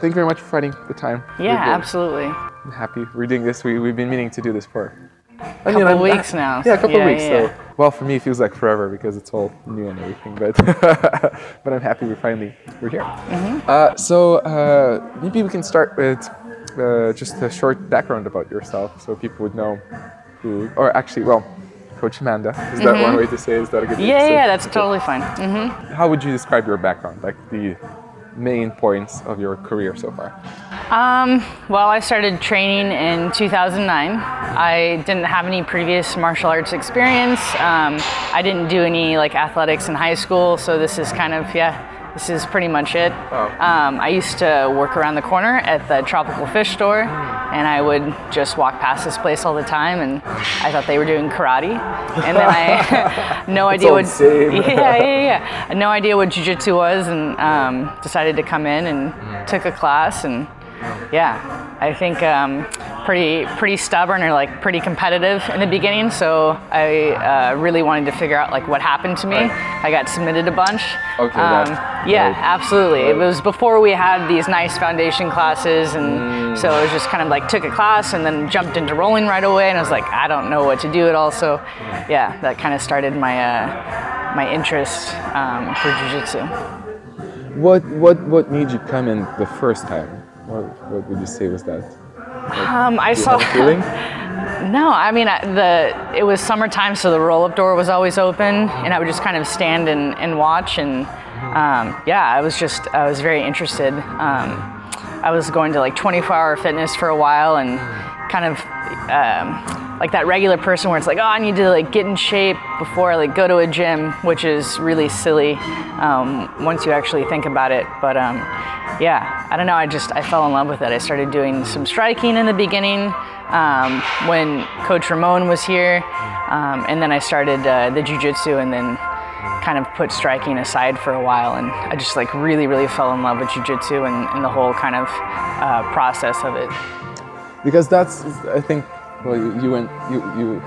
thank you very much for finding the time. Yeah, absolutely. Happy we're doing this. We, we've been meaning to do this for a Couple weeks now. Yeah, a couple Yeah, weeks. yeah, So, well, for me, it feels like forever because it's all new and everything. But but I'm happy we finally we're here. Mm-hmm. Uh, so uh, maybe we can start with uh, just a short background about yourself, so people would know who, or actually, well, Coach Amanda. Is that one way to say? it? Is that a good? Mm-hmm. Yeah, yeah, that's totally fine. hmm How would you describe your background, like the main points of your career so far? Um, well, I started training in 2009. I didn't have any previous martial arts experience. Um, I didn't do any like athletics in high school, so this is kind of yeah. This is pretty much it. Wow. Um, I used to work around the corner at the tropical fish store, and I would just walk past this place all the time, and I thought they were doing karate, and then I no idea what yeah yeah yeah had no idea what jujitsu was, and um, decided to come in and took a class, and yeah, I think um, pretty pretty stubborn or like pretty competitive in the beginning. So I uh, really wanted to figure out like what happened to me. Right. I got submitted a bunch. Okay, Um, that- yeah, right. absolutely. It was before we had these nice foundation classes, and Mm. so it was just kind of like took a class and then jumped into rolling right away. And I was like, I don't know what to do at all. So yeah, that kind of started my uh, my interest um, for jujitsu. What what what made you come in the first time? What what would you say was that? Um, I saw. feeling? No, I mean I- the it was summertime, so the roll-up door was always open, and I would just kind of stand and, and watch, and um, yeah, I was just I was very interested. Um, I was going to like 24-hour fitness for a while, and kind of um, like that regular person where it's like, oh, I need to like get in shape before I like go to a gym, which is really silly um, once you actually think about it. But um, yeah, I don't know. I just I fell in love with it. I started doing some striking in the beginning um, when Coach Ramon was here, um, and then I started uh, the jujitsu, and then kind of put striking aside for a while, and I just like really, really fell in love with jujitsu and, and the whole kind of uh, process of it. because that's I think well you, you went you you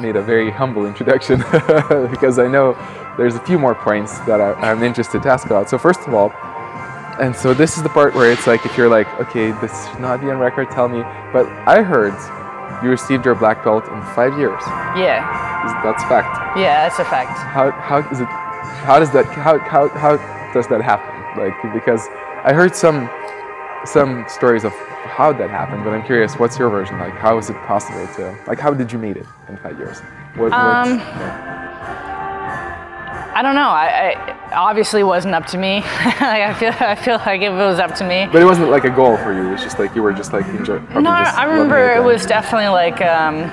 made a very humble introduction because I know there's a few more points that I, I'm interested to ask about. So first of all, and so this is the part where it's like if you're like okay this should not be on record, tell me. But I heard you received your black belt in five years. Yeah, That's fact. yeah, that's a fact. How how is it? How does that how how how does that happen? Like because I heard some some stories of how that happened, but I'm curious. What's your version? Like how is it possible to like how did you meet it in five years? What, Um, what's- I don't know. I, I obviously wasn't up to me. like, I feel I feel like if it was up to me, but it wasn't like a goal for you. It was just like you were just like enjoy. No, I remember it and- was definitely like um,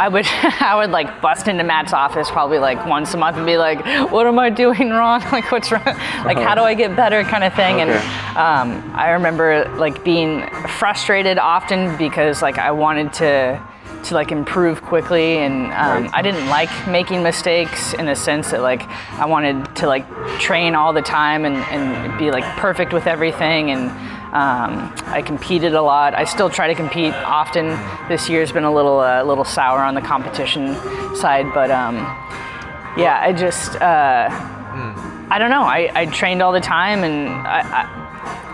I would I would like bust into Matt's office probably like once a month and be like, "What am I doing wrong? Like, what's wrong? Like, how do I get better?" kind of thing. And um, I remember like being frustrated often because like I wanted to to like improve quickly and um, Right. I didn't like making mistakes in the sense that like I wanted to like train all the time and, and be like perfect with everything and um, I competed a lot. I still try to compete often. This year's been a little uh, little sour on the competition side, but um, yeah, I just uh, I don't know. I, I trained all the time and I, I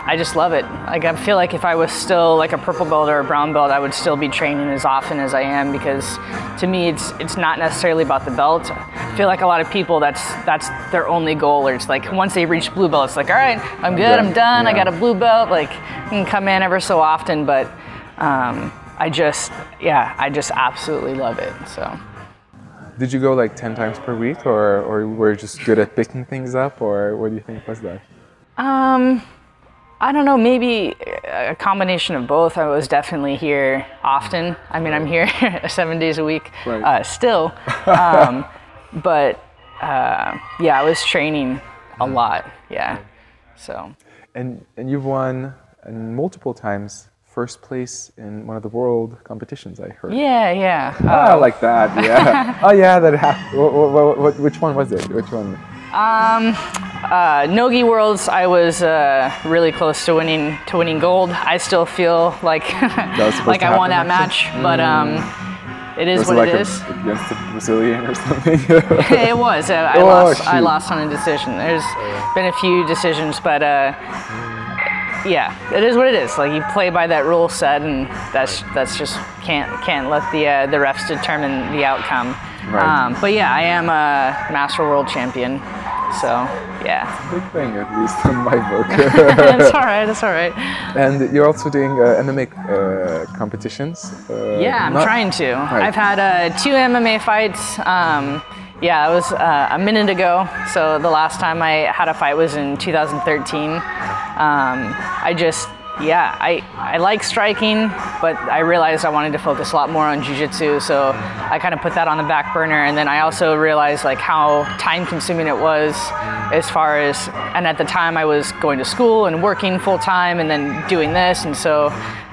I just love it. Like I feel like if I was still like a purple belt or a brown belt, I would still be training as often as I am because to me it's it's not necessarily about the belt. I feel like a lot of people that's that's their only goal or it's like once they reach blue belt it's like all right, I'm good, I'm done, I got a blue belt, like I can come in ever so often, but um, I just yeah, I just absolutely love it. So Did you go like ten times per week, or or were you just good at picking things up, or what do you think was that? Um, I don't know. Maybe a combination of both. I was definitely here often. I mean, I'm here seven days a week Right. uh, still, um, but uh, yeah, I was training a lot. Yeah, so And and you've won multiple times first place in one of the world competitions. I heard. yeah, yeah. Ah, I like that. Yeah. oh yeah, that happened. What, what, what, which one was it? Which one? Um, uh, Nogi Worlds, I was uh, really close to winning to winning gold. I still feel like like I won that match, but um, it is Was what it like it a- against the Brazilian or something? it was. Uh, I Oh, lost. I lost on a decision. There's been a few decisions, but uh, yeah, it is what it is. Like you play by that rule set, and that's that's just can't can't let the uh, the refs determine the outcome. Right. Um, but yeah, I am a master world champion. So yeah, Big thing, at least in my book. it's all right. it's all right. and you're also doing uh, MMA uh, competitions. Uh, Yeah, I'm not- trying to. Right. I've had uh, two MMA fights. Um, yeah, it was uh, a minute ago. So the last time I had a fight was in 2013. Um, I just, yeah, I, I like striking, but I realized I wanted to focus a lot more on jiu-jitsu. So I kind of put that on the back burner. And then I also realized like how time consuming it was as far as, and at the time I was going to school and working full time and then doing this. And so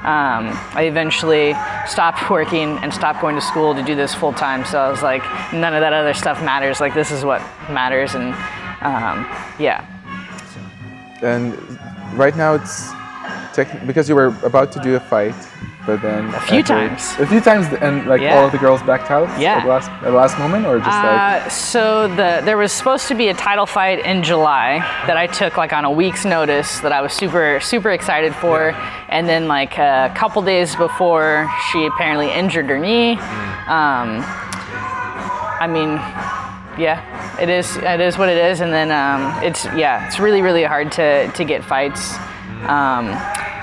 um, I eventually stopped working and stopped going to school to do this full time. So I was like, none of that other stuff matters. Like this is what matters, and um, yeah, And right now it's because you were about to do a fight, but then a few times. a few times, and like Yeah. all of the girls backed out Yeah. at the last, at the last moment, or just like Uh, so the there was supposed to be a title fight in July that I took like on a week's notice that I was super super excited for, and then like a couple days before she apparently injured her knee. Um, I mean, yeah, it is it is what it is, and then um, it's yeah, it's really really hard to to get fights. Um,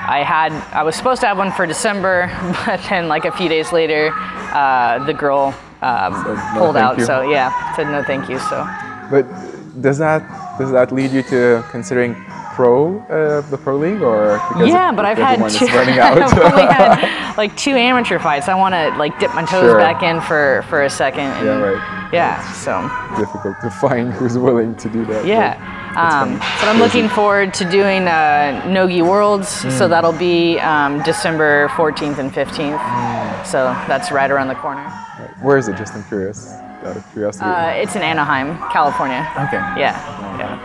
I had I was supposed to have one for December, but then like a few days later, uh, the girl um, no, pulled out. you. So yeah, said no thank you. So But does that does that lead you to considering pro uh, the pro league or yeah, but I've had two, out? I've only had like two amateur fights. I want to like dip my toes Sure. back in for for a second. And, Yeah, right. Yeah, so difficult to find who's willing to do that. yeah. Um, but I'm looking forward to doing uh, Nogi Worlds, so Mm. that'll be um, December 14th and 15th. Mm. So that's right around the corner. Where is it? Just I'm curious. Out of curiosity. Uh, it's in Anaheim, California. okay. Yeah, yeah.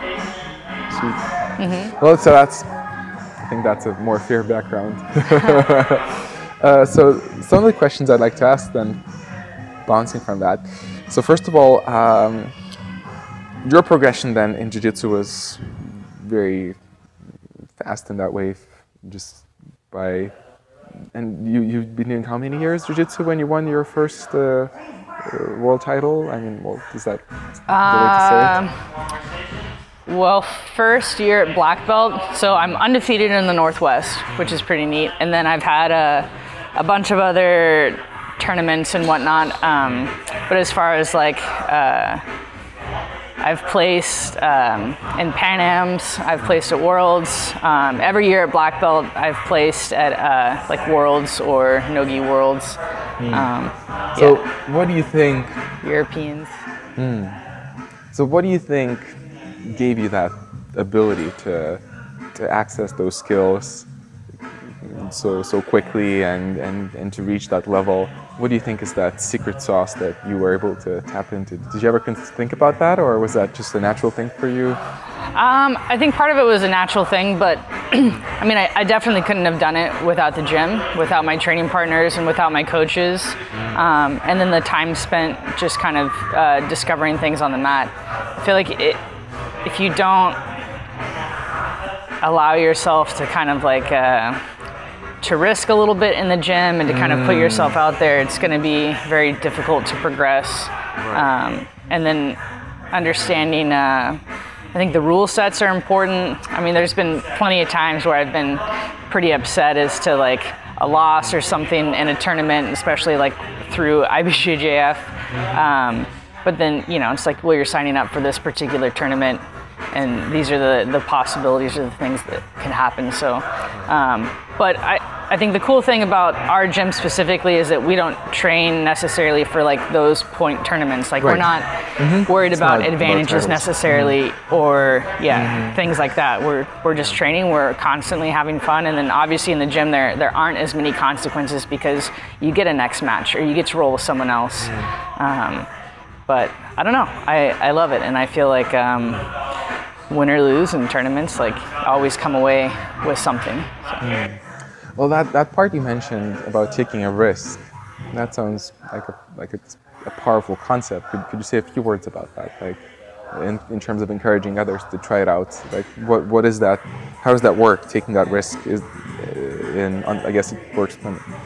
Sweet. Mm-hmm. Well, so that's, I think that's a more fair background. uh, so some of the questions I'd like to ask then, bouncing from that. So first of all, um, your progression then in jiu-jitsu was very fast in that way, just by, and you, you've been doing how many years jiu-jitsu when you won your first uh, uh, world title? I mean, well, is that? Um, Well, first year at black belt, so I'm undefeated in the Northwest, which is pretty neat. And then I've had a, a bunch of other tournaments and whatnot. Um, but as far as like, uh, I've placed um, in Pan Am's, I've placed at Worlds. Um, every year at black belt, I've placed at uh, like Worlds or Nogi Worlds. Um, So, yeah, what do you think? Europeans. So, what do you think gave you that ability to to access those skills so so quickly and and and to reach that level? What do you think is that secret sauce that you were able to tap into? Did you ever think about that, or was that just a natural thing for you? Um, I think part of it was a natural thing, but I mean, I, I definitely couldn't have done it without the gym, without my training partners, and without my coaches. Um, and then the time spent just kind of uh, discovering things on the mat. I feel like it, if you don't allow yourself to kind of like uh, to risk a little bit in the gym and to kind of put yourself out there, it's going to be very difficult to progress. Um, and then understanding, uh, I think the rule sets are important. I mean, there's been plenty of times where I've been pretty upset as to like a loss or something in a tournament, especially like through IBJJF. Um, but then, you know, it's like, well, you're signing up for this particular tournament and these are the, the possibilities or the things that can happen. So, um, but I, I think the cool thing about our gym specifically is that we don't train necessarily for like those point tournaments. Like we're Right. not worried about not advantages necessarily or yeah things like that. We're we're just training. We're constantly having fun, and then obviously in the gym there there aren't as many consequences because you get a next match or you get to roll with someone else. Um, but I don't know. I, I love it, and I feel like um, win or lose in tournaments, like I always come away with something. Well, that, that part you mentioned about taking a risk, that sounds like a like it's a powerful concept. Could, could you say a few words about that? Like, in, in terms of encouraging others to try it out? Like, what, what is that? How does that work? Taking that risk is, uh, in, I guess it works.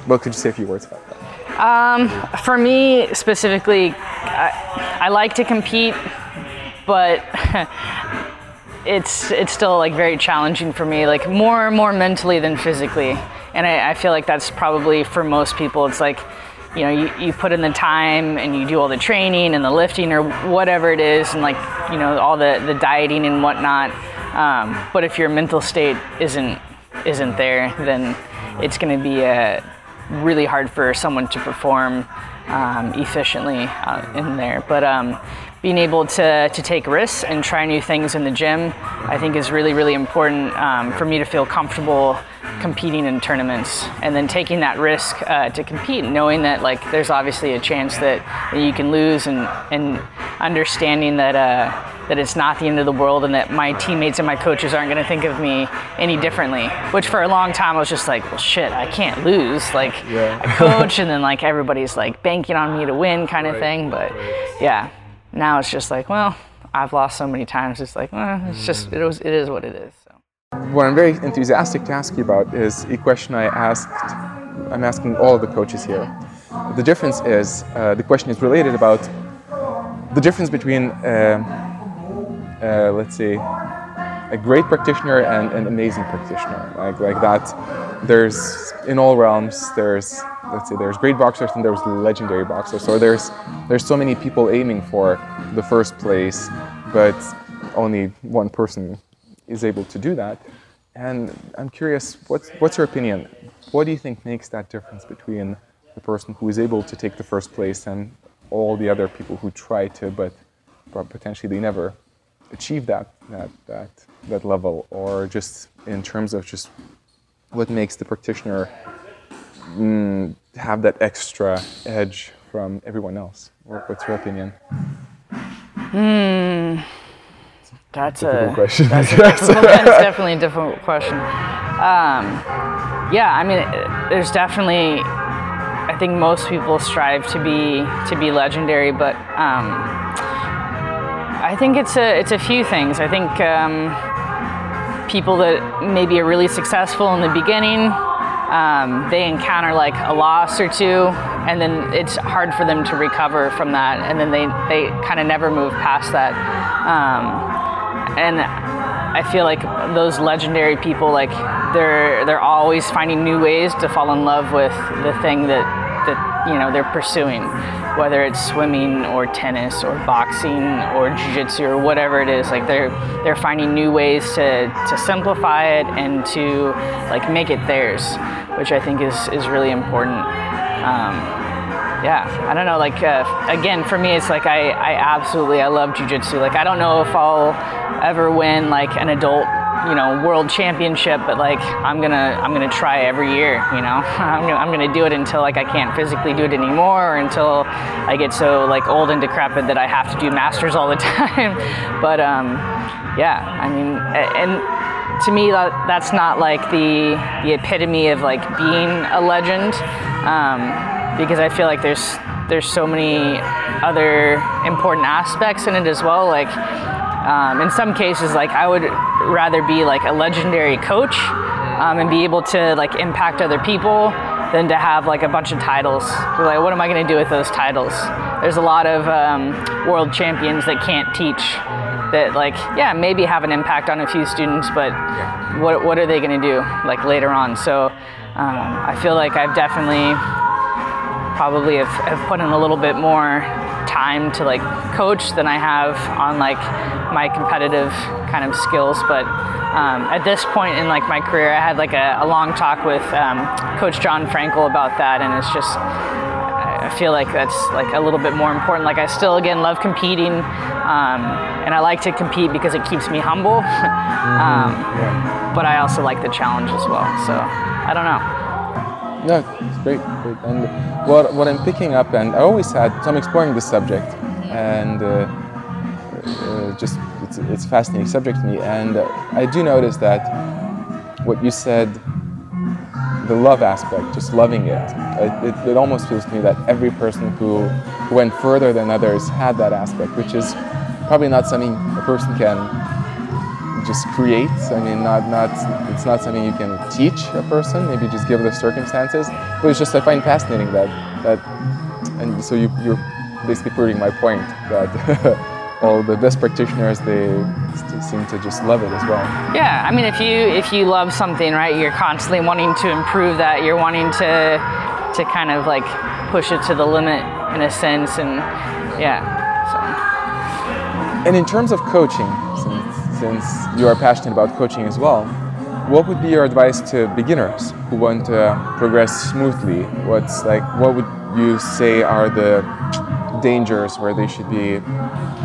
What could you say a few words about that? Um, for me specifically, I, I like to compete, but it's it's still like very challenging for me, like more more mentally than physically. And I, I feel like that's probably for most people. It's like you know, you, you put in the time and you do all the training and the lifting or whatever it is, and like, you know, all the, the dieting and whatnot. Um, but if your mental state isn't isn't there, then it's going to be a, really hard for someone to perform um, efficiently uh, in there. But um, being able to, to take risks and try new things in the gym, I think is really, really important um, for me to feel comfortable competing in tournaments and then taking that risk uh, to compete knowing that like there's obviously a chance that, that you can lose and, and understanding that uh, that it's not the end of the world and that my teammates and my coaches aren't going to think of me any differently which for a long time I was just like well shit I can't lose like yeah. I coach and then like everybody's like banking on me to win kind of right. thing but right. yeah now it's just like, well, I've lost so many times. It's like, well, it's just it, was, it is what it is. So. What I'm very enthusiastic to ask you about is a question I asked. I'm asking all the coaches here. The difference is uh, the question is related about the difference between, uh, uh, let's say, a great practitioner and an amazing practitioner. Like like that, there's in all realms. There's let's say there's great boxers and there's legendary boxers. So there's there's so many people aiming for the first place, but only one person is able to do that. And I'm curious, what's what's your opinion? What do you think makes that difference between the person who is able to take the first place and all the other people who try to, but, potentially they never achieve that that that that level, or just in terms of just what makes the practitioner mm, have that extra edge from everyone else? What's your opinion? Hmm. That's a, question. That's, a that's definitely a difficult question. Um, yeah, I mean, there's definitely. I think most people strive to be to be legendary, but um, I think it's a it's a few things. I think um, people that maybe are really successful in the beginning um, they encounter like a loss or two, and then it's hard for them to recover from that, and then they, they kind of never move past that. Um, and I feel like those legendary people, like they're they're always finding new ways to fall in love with the thing that that you know they're pursuing whether it's swimming or tennis or boxing or jiu-jitsu or whatever it is like they're they're finding new ways to to simplify it and to like make it theirs which i think is is really important. Um, yeah i don't know like uh, again for me it's like i i absolutely i love jiu-jitsu. Like i don't know if i'll ever win like an adult you know world championship but like i'm gonna i'm gonna try every year you know? I'm gonna, I'm gonna do it until like i can't physically do it anymore or until i get so like old and decrepit that i have to do masters all the time. But um yeah i mean and to me that, that's not like the the epitome of like being a legend um, because i feel like there's there's so many other important aspects in it as well like um, in some cases, like I would rather be like a legendary coach um, and be able to like impact other people than to have like a bunch of titles. So, like, what am I going to do with those titles? There's a lot of um, world champions that can't teach. That like yeah maybe have an impact on a few students, but what what are they going to do like later on? So um, I feel like I've definitely probably have, have put in a little bit more time to like coach than I have on like my competitive kind of skills. But um, at this point in like my career, I had like a, a long talk with um, Coach John Frankel about that, and it's just I feel like that's like a little bit more important. Like I still again love competing, um, and I like to compete because it keeps me humble. um, yeah. But I also like the challenge as well. So I don't know. No, it's great, great. And what, what I'm picking up, and I always had, so I'm exploring this subject, and uh, just it's, it's a fascinating subject to me. And I do notice that what you said, the love aspect, just loving it, it, it, almost feels to me that every person who, who went further than others had that aspect, which is probably not something a person can just create. I mean, not not it's not something you can teach a person. Maybe just give the circumstances. But it's just I find fascinating that that, and so you you're basically proving my point that all the best practitioners they seem to just love it as well. Yeah, I mean, if you if you love something, right, you're constantly wanting to improve that. You're wanting to to kind of like push it to the limit in a sense, and yeah. So. And in terms of coaching, since, since you are passionate about coaching as well, what would be your advice to beginners who want to progress smoothly? What's like, what would you say are the dangers where they should be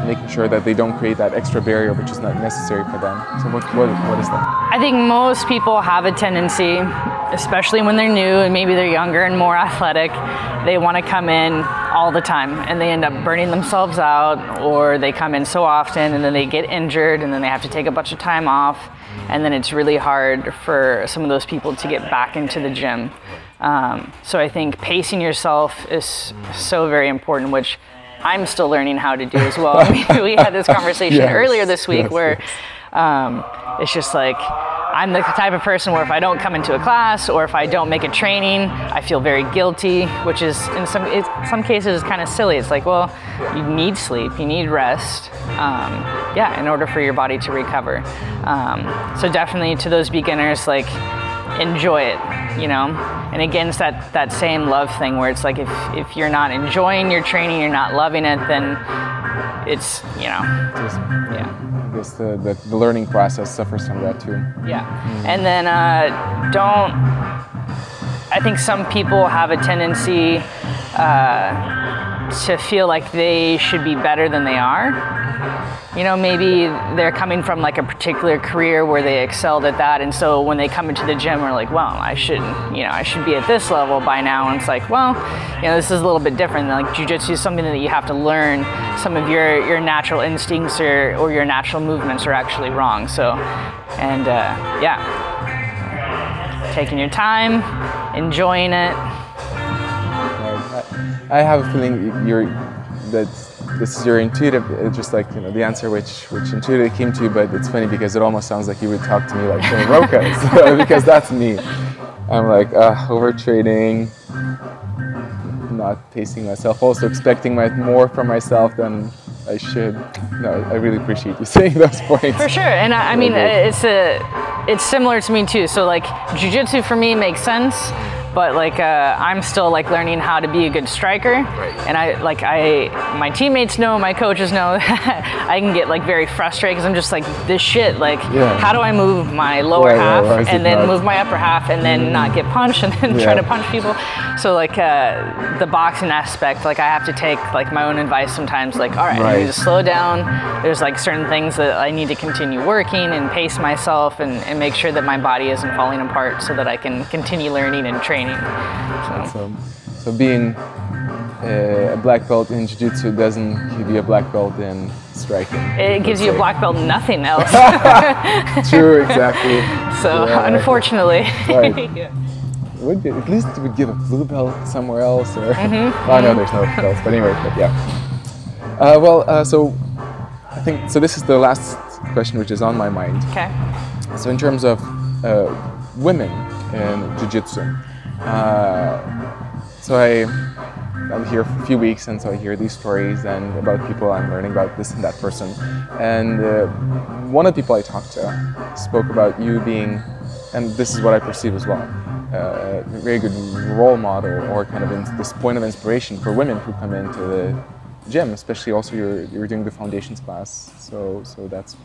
making sure that they don't create that extra barrier which is not necessary for them. So what, what, what is that? I think most people have a tendency, especially when they're new and maybe they're younger and more athletic, they want to come in all the time and they end up burning themselves out or they come in so often and then they get injured and then they have to take a bunch of time off and then it's really hard for some of those people to get back into the gym. Um, so I think pacing yourself is so very important, which I'm still learning how to do as well. we, we had this conversation yes, earlier this week yes, where. Um, it's just like I'm the type of person where if I don't come into a class or if I don't make a training, I feel very guilty, which is in some some cases kind of silly. It's like, well, you need sleep, you need rest, um, yeah, in order for your body to recover. Um, so definitely to those beginners, like enjoy it, you know. And again, it's that that same love thing where it's like if if you're not enjoying your training, you're not loving it, then it's you know, Just, yeah guess the, the, the, learning process suffers from that too. Yeah. Mm. And then uh, don't, I think some people have a tendency uh, to feel like they should be better than they are you know, maybe they're coming from like a particular career where they excelled at that, and so when they come into the gym, they're like, well, I should, you know, I should be at this level by now. And it's like, well, you know, this is a little bit different. Like jujitsu is something that you have to learn. Some of your your natural instincts or or your natural movements are actually wrong. So, and uh, yeah, taking your time, enjoying it. I have a feeling you're that this is your intuitive, just like you know the answer which which intuitively came to you. But it's funny because it almost sounds like you would talk to me like Tony Roca, because that's me. I'm like uh, overtraining, not pacing myself, also expecting my, more from myself than I should. No, I really appreciate you saying those points. For sure, and I, I mean it's a it's similar to me too. So like jujitsu for me makes sense but like uh, I'm still like learning how to be a good striker. Right. And I like I my teammates know, my coaches know. I can get like very frustrated because I'm just like this shit. Like yeah. how do I move my lower right, half right, and then move my upper half and then mm. not get punched and then yeah. try to punch people. So like uh, the boxing aspect, like I have to take like my own advice sometimes. Like all right, I need to slow down. There's like certain things that I need to continue working and pace myself and, and make sure that my body isn't falling apart so that I can continue learning and training training. So, so, being uh, a black belt in jiu-jitsu doesn't give you a black belt in striking. It gives you say. a black belt nothing else. True, exactly. So yeah, unfortunately. Right. yeah. Would at least it would give a blue belt somewhere else, or mm-hmm. know there's no belts, but anyway, but yeah. Uh, well, uh, so I think so. This is the last question, which is on my mind. Okay. So in terms of uh, women in jiu-jitsu, uh, so I, I'm here for a few weeks, and so I hear these stories and about people I'm learning about this and that person. And uh, one of the people I talked to spoke about you being, and this is what I perceive as well, uh, a very good role model or kind of this point of inspiration for women who come into the gym, especially also you're, you're doing the foundations class. So, so that's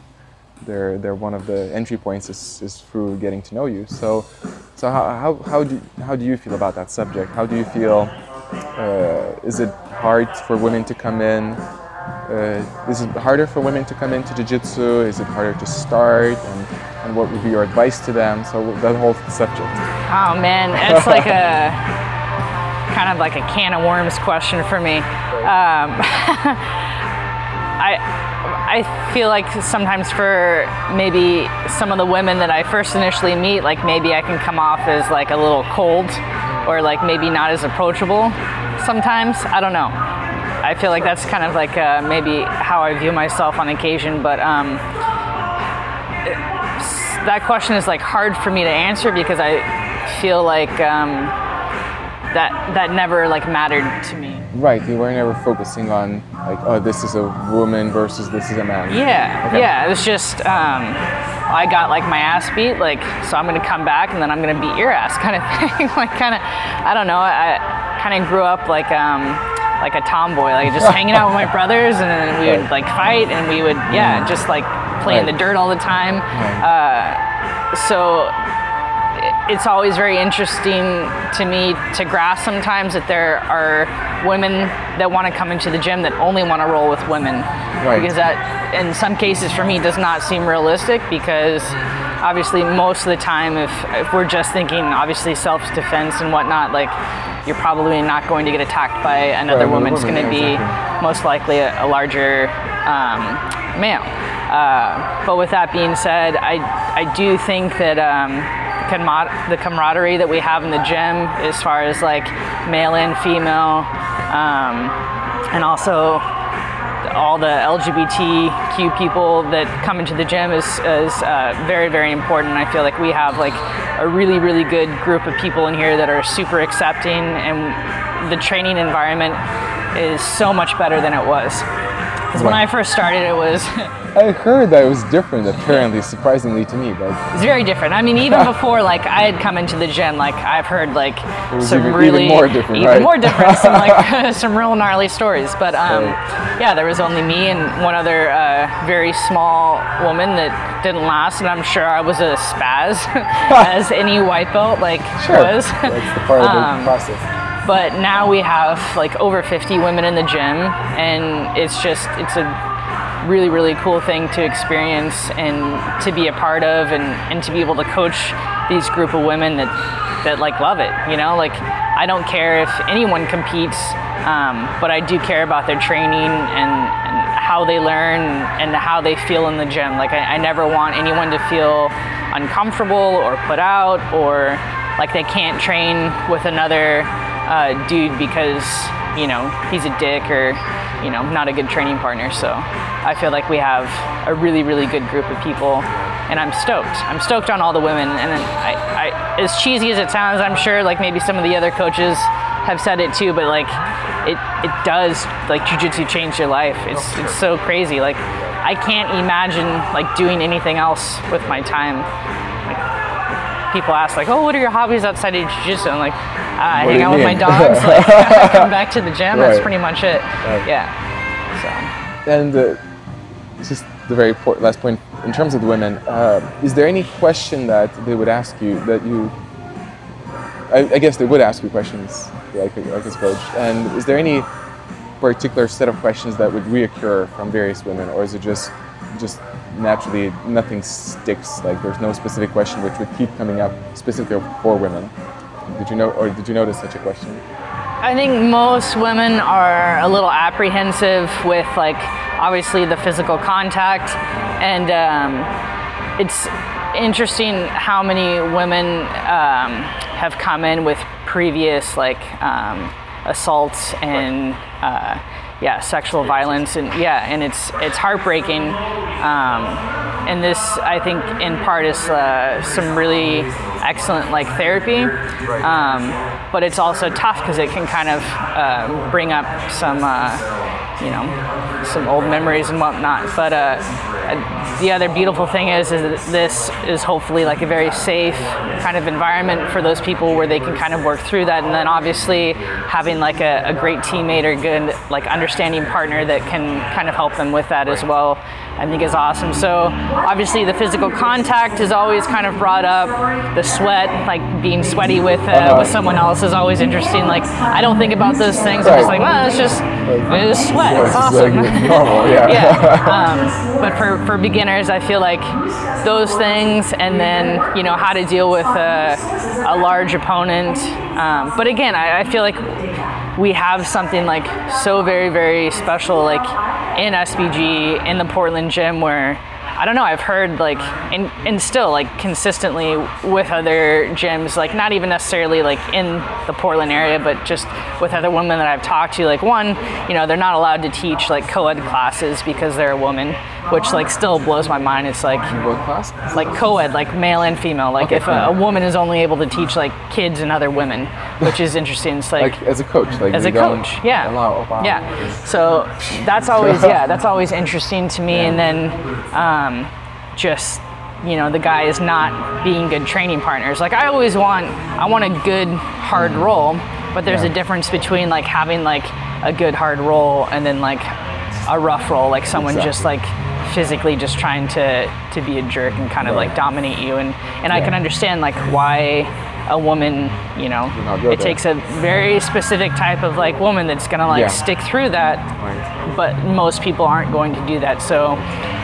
they're, they're one of the entry points is, is through getting to know you. So, so how, how, how, do, how do you feel about that subject? How do you feel? Uh, is it hard for women to come in? Uh, is it harder for women to come into jiu-jitsu? Is it harder to start? And, and what would be your advice to them? So that whole subject. Oh man, it's like a kind of like a can of worms question for me. Um, I I feel like sometimes for maybe some of the women that I first initially meet, like maybe I can come off as like a little cold or like maybe not as approachable sometimes. I don't know. I feel like that's kind of like uh, maybe how I view myself on occasion, but um, that question is like hard for me to answer because I feel like um, that that never like mattered to me. Right, you were never focusing on like, oh, this is a woman versus this is a man. Yeah, Okay. yeah. It was just um, I got like my ass beat, like so I'm gonna come back and then I'm gonna beat your ass, kind of thing. like kind of, I don't know. I kind of grew up like um, like a tomboy, like just hanging out with my brothers, and then we would like fight, and we would yeah, just like play in the dirt all the time. Right. Uh, so it's always very interesting to me to grasp sometimes that there are women that want to come into the gym that only want to roll with women Right. because that in some cases for me does not seem realistic because obviously most of the time if, if we're just thinking obviously self-defense and whatnot like you're probably not going to get attacked by another woman it's going to be exactly. most likely a, a larger um, male uh, but with that being said I, I do think that um, the camar- the camaraderie that we have in the gym as far as like male and female um, and also all the LGBTQ people that come into the gym is, is uh, very, very important. I feel like we have like a really, really good group of people in here that are super accepting, and the training environment is so much better than it was. 'Cause when I first started, it was I heard that it was different, apparently, surprisingly to me, but it's very different. I mean, even before like I had come into the gym, like I've heard like some even- even really more different, even right? more different, some like some real gnarly stories. But um, Right. yeah, there was only me and one other uh, very small woman that didn't last, and I'm sure I was a spaz, as any white belt like sure, was. that's the part of the Um, process. But now we have like over 50 women in the gym and it's just it's a really really cool thing to experience and to be a part of and, and to be able to coach these group of women that that like love it you know? Like i don't care if anyone competes um, but i do care about their training and, and how they learn and how they feel in the gym. Like I, I never want anyone to feel uncomfortable or put out or like they can't train with another uh, dude because you know he's a dick or you know not a good training partner. So i feel like we have a really really good group of people and i'm stoked. I'm stoked on all the women and then I, I as cheesy as it sounds i'm sure like maybe some of the other coaches have said it too but like it it does like jiu-jitsu change your life. It's it's so crazy. Like i can't imagine like doing anything else with my time. People ask like, "Oh, what are your hobbies outside of jiu-jitsu?" I'm like, I hang out with my dogs. Like, come back to the gym. That's pretty much it. Right. Yeah. So And uh, just the very last point, in terms of the women, uh, is there any question that they would ask you that you? I, I guess they would ask you questions like like a coach. And is there any particular set of questions that would reoccur from various women, or is it just just naturally nothing sticks? Like there's no specific question which would keep coming up specifically for women. Did you know, or did you notice such a question? I think most women are a little apprehensive with like obviously the physical contact, and um, it's interesting how many women um, have come in with previous like um, assaults and uh, yeah sexual violence and yeah and it's it's heartbreaking. Um, and this I think in part is uh, some really excellent like therapy. Um, but it's also tough because it can kind of uh, bring up some uh, you know some old memories and whatnot. But uh, uh, the other beautiful thing is is that this is hopefully like a very safe kind of environment for those people where they can kind of work through that. And then obviously having like a, a great teammate or good like understanding partner that can kind of help them with that as well I think is awesome so obviously the physical contact is always kind of brought up the sweat like being sweaty with uh, Uh-huh. with someone else is always interesting like I don't think about those things I'm just like well it's just it's sweat it's it's awesome like normal, yeah. yeah. Um, but for, for beginners, I feel like those things, and then you know how to deal with a, a large opponent. Um, but again, I, I feel like we have something like so very very special, like in SBG in the Portland gym, where I don't know. I've heard like, and, and still like consistently with other gyms, like not even necessarily like in the Portland area, but just with other women that I've talked to. Like one, you know, they're not allowed to teach like co-ed classes because they're a woman, which like still blows my mind. It's like like co-ed, like male and female. Like Okay, if a, a woman is only able to teach like kids and other women, which is interesting. It's like, Like as a coach, like as a coach, yeah, Allow, wow. yeah. So that's always yeah, that's always interesting to me. And then um, just you know the guy is not being good training partners. Like I always want, I want a good hard roll, but there's. Yeah. a difference between like having like a good hard roll and then like a rough roll, like someone just like physically just trying to to be a jerk and kind of Right. like dominate you and and I can understand like why a woman you know it there. takes a very specific type of like woman that's gonna like Yeah. stick through that Right. but most people aren't going to do that so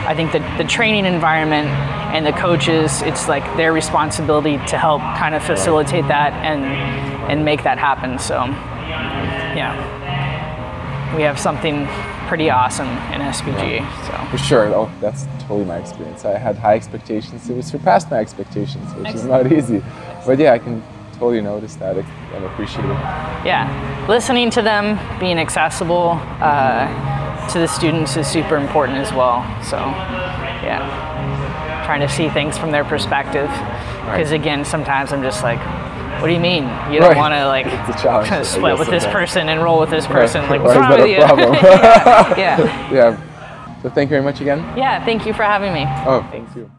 I think that the training environment and the coaches it's like their responsibility to help kind of facilitate that and and make that happen so yeah we have something pretty awesome in SBG so For sure. Oh, that's totally my experience. I had high expectations. It was surpassed my expectations, which is not easy. But yeah, I can totally notice that and appreciate it. yeah, listening to them, being accessible uh, to the students is super important as well. So, yeah, trying to see things from their perspective. Because Right. again, sometimes I'm just like, what do you mean? You don't Right. want to like split with this person and roll with this person? Like, what's wrong with you? problem? yeah, Yeah. So thank you very much again. yeah. Thank you for having me. Oh, thank you.